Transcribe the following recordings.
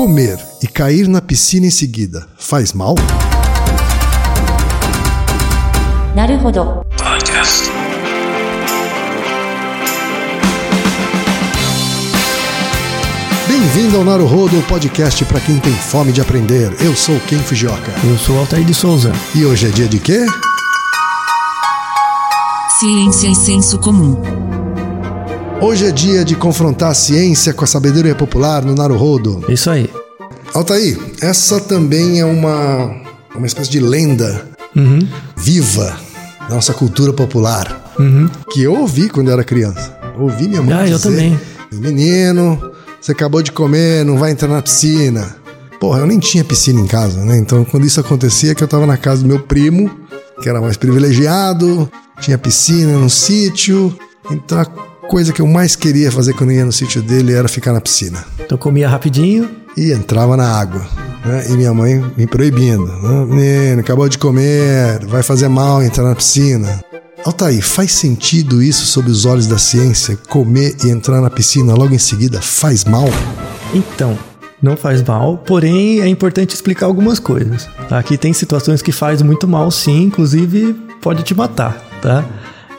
Comer e cair na piscina em seguida faz mal? Naruhodo. Podcast. Bem-vindo ao Naruhodo, o podcast para quem tem fome de aprender. Eu sou Ken Fujioka. Eu sou Altair de Souza. E hoje é dia de quê? Ciência e senso comum. Hoje é dia de confrontar a ciência com a sabedoria popular no Naruhodo. Isso aí. Altair, essa também é uma, uma espécie de lenda Uhum. viva da nossa cultura popular que eu ouvi quando eu era criança. Ouvi minha mãe Ah, eu dizer, também. Menino, você acabou de comer, não vai entrar na piscina. Porra, eu nem tinha piscina em casa, né? Então, quando isso acontecia, que eu tava na casa do meu primo, que era mais privilegiado, tinha piscina no sítio. Então, coisa que eu mais queria fazer quando ia no sítio dele era ficar na piscina Então comia rapidinho. e entrava na água. Né? E minha mãe me proibindo. Né? Menino, acabou de comer, vai fazer mal entrar na piscina. Altair, faz sentido isso sob os olhos da ciência? Comer e entrar na piscina logo em seguida faz mal? Então, não faz mal, porém é importante explicar algumas coisas. tá? Aqui tem situações que faz muito mal, sim, inclusive pode te matar, tá?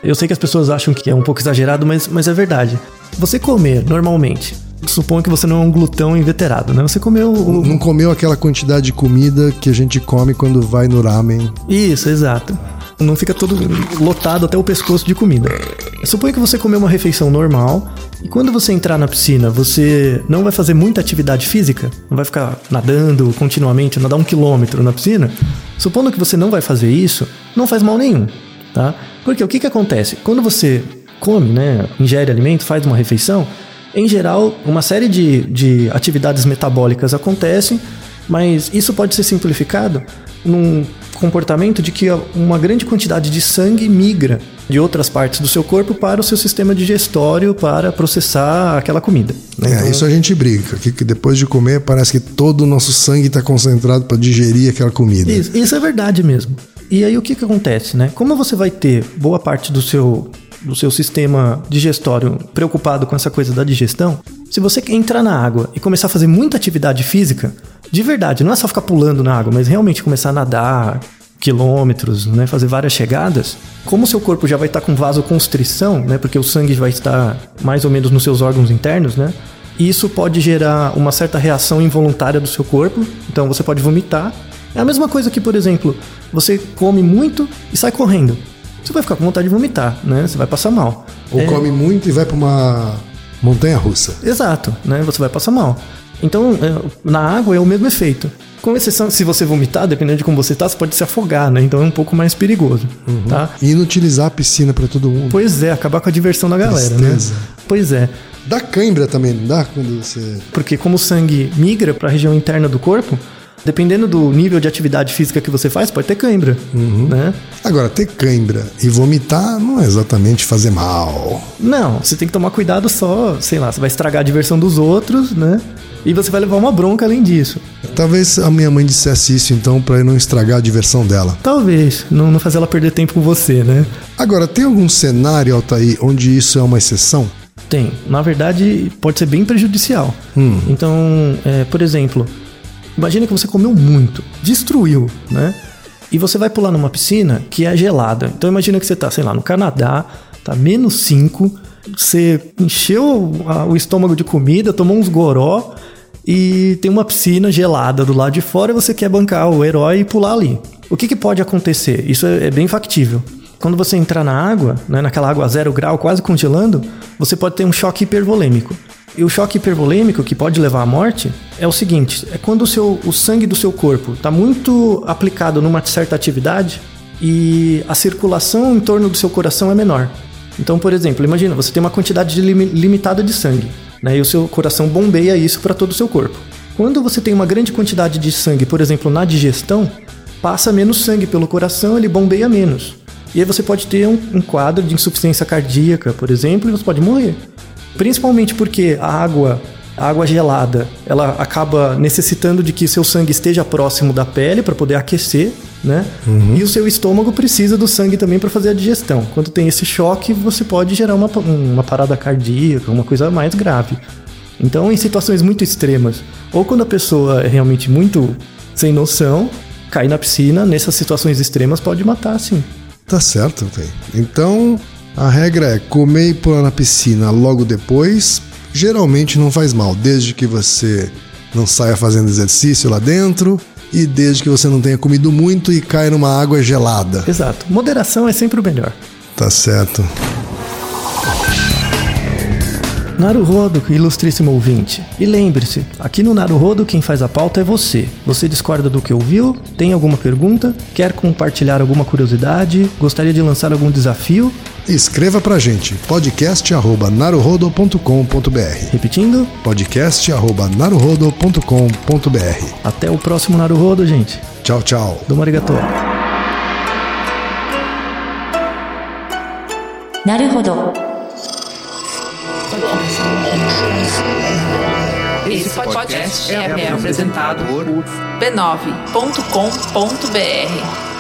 Eu sei que as pessoas acham que é um pouco exagerado, mas, mas é verdade. Você comer normalmente, suponho que você não é um glutão inveterado, né? Você comeu o, Não comeu aquela quantidade de comida que a gente come quando vai no ramen? Isso, exato. Não fica todo lotado até o pescoço de comida. Suponha que você comeu uma refeição normal e quando você entrar na piscina, você não vai fazer muita atividade física, não vai ficar nadando continuamente, nadar um quilômetro na piscina. Supondo que você não vai fazer isso, não faz mal nenhum, tá? Porque o que, que acontece? Quando você come, né, ingere alimento, faz uma refeição, em geral, uma série de, de atividades metabólicas acontecem mas isso pode ser simplificado num comportamento de que uma grande quantidade de sangue migra de outras partes do seu corpo para o seu sistema digestório para processar aquela comida. né? É, Então, isso a gente brinca, que, que depois de comer parece que todo o nosso sangue está concentrado para digerir aquela comida. Isso, isso é verdade mesmo. E aí o que, que acontece, né? Como você vai ter boa parte do seu, do seu sistema digestório preocupado com essa coisa da digestão, se você entrar na água e começar a fazer muita atividade física, de verdade, não é só ficar pulando na água, mas realmente começar a nadar quilômetros, né, fazer várias chegadas, como o seu corpo já vai estar com vasoconstrição, né, porque o sangue vai estar mais ou menos nos seus órgãos internos, né, isso pode gerar uma certa reação involuntária do seu corpo, então você pode vomitar. É a mesma coisa que, por exemplo, você come muito e sai correndo. Você vai ficar com vontade de vomitar, né? Você vai passar mal. Ou É, come muito e vai para uma montanha russa. Exato, né? Você vai passar mal. Então, é, na água é o mesmo efeito. Com exceção, se você vomitar, dependendo de como você tá, você pode se afogar, né? Então é um pouco mais perigoso, tá? E inutilizar a piscina para todo mundo. Pois é, acabar com a diversão da galera, Tristeza. né? Pois é. Dá cãibra também, não dá? Quando você. Porque como o sangue migra para a região interna do corpo, dependendo do nível de atividade física que você faz, pode ter cãibra, né? Agora, ter cãibra e vomitar não é exatamente fazer mal. Não, você tem que tomar cuidado só, sei lá, você vai estragar a diversão dos outros, né? E você vai levar uma bronca além disso. Talvez a minha mãe dissesse isso então para eu não estragar a diversão dela. Talvez, não, não fazer ela perder tempo com você, né? Agora, tem algum cenário, Altair, onde isso é uma exceção? Tem. Na verdade, pode ser bem prejudicial. Então, é, por exemplo, imagine que você comeu muito, destruiu, né? E você vai pular numa piscina que é gelada. Então imagina que você tá, sei lá, no Canadá, tá menos 5, você encheu o estômago de comida, tomou uns goró e tem uma piscina gelada do lado de fora e você quer bancar o herói e pular ali. O que, que pode acontecer? Isso é, é bem factível. Quando você entrar na água, né, naquela água a zero grau, quase congelando, você pode ter um choque hipervolêmico. E o choque hipervolêmico, que pode levar à morte, é o seguinte: é quando o, seu, o sangue do seu corpo está muito aplicado numa certa atividade e a circulação em torno do seu coração é menor. Então, por exemplo, imagina, você tem uma quantidade de limi- limitada de sangue, né, e o seu coração bombeia isso para todo o seu corpo. Quando você tem uma grande quantidade de sangue, por exemplo, na digestão, passa menos sangue pelo coração, ele bombeia menos. E aí você pode ter um, um quadro de insuficiência cardíaca, por exemplo, e você pode morrer. Principalmente porque a água, a água gelada, ela acaba necessitando de que seu sangue esteja próximo da pele para poder aquecer, né? E o seu estômago precisa do sangue também para fazer a digestão. Quando tem esse choque, você pode gerar uma, uma parada cardíaca, uma coisa mais grave. Então, em situações muito extremas, ou quando a pessoa é realmente muito sem noção, cair na piscina, nessas situações extremas, pode matar, sim. Tá certo, tem. Então, a regra é comer e pular na piscina logo depois. Geralmente não faz mal, desde que você não saia fazendo exercício lá dentro e desde que você não tenha comido muito e caia numa água gelada. Exato. Moderação é sempre o melhor. Tá certo. Naruhodo, ilustríssimo ouvinte. E lembre-se, aqui no Naruhodo quem faz a pauta é você. Você discorda do que ouviu? Tem alguma pergunta? Quer compartilhar alguma curiosidade? Gostaria de lançar algum desafio? Escreva pra gente, podcast.naruhodo.com.br. Repetindo? podcast.naruhodo.com.br. Até o próximo Naruhodo, gente. Tchau, tchau. Do arigato. Naruhodo. Esse podcast é, é apresentado por b9.com.br.